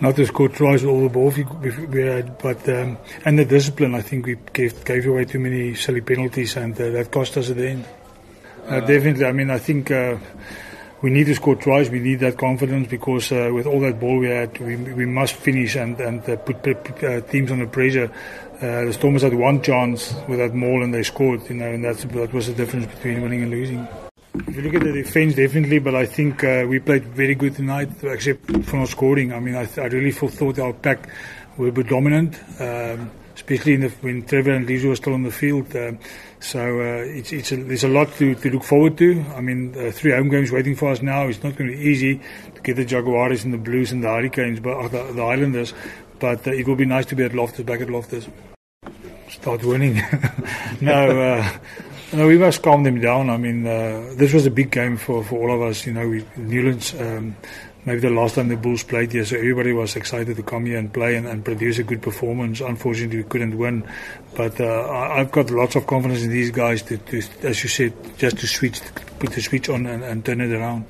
not to score tries all the ball we, had, but um, and the discipline. I think we gave, gave away too many silly penalties, and uh, that cost us at the end. Uh, definitely, I mean, I think uh, we need to score tries. We need that confidence because uh, with all that ball we had, we, we must finish and and uh, put uh, teams under pressure. Uh, the Stormers had one chance with that maul and they scored, you know, and that's that was the difference between winning and losing. If you look at the defense, definitely, but I think uh, we played very good tonight, except for not scoring. I mean, I, th- I really thought our pack a bit dominant, um, especially the, when Trevor and Lizo were still on the field. Um, so uh, it's, it's a, there's a lot to, to look forward to. I mean, uh, three home games waiting for us now. It's not going to be easy to get the Jaguars and the Blues and the Hurricanes, but uh, the, the Islanders. But uh, it will be nice to be at Loftus, back at Loftus. Start winning. no. Uh, no, we must calm them down. I mean, uh, this was a big game for, for all of us. You know, we, Newlands, um, maybe the last time the Bulls played here, so everybody was excited to come here and play and, and produce a good performance. Unfortunately, we couldn't win, but uh, I've got lots of confidence in these guys to, to, as you said, just to switch, put the switch on and, and turn it around.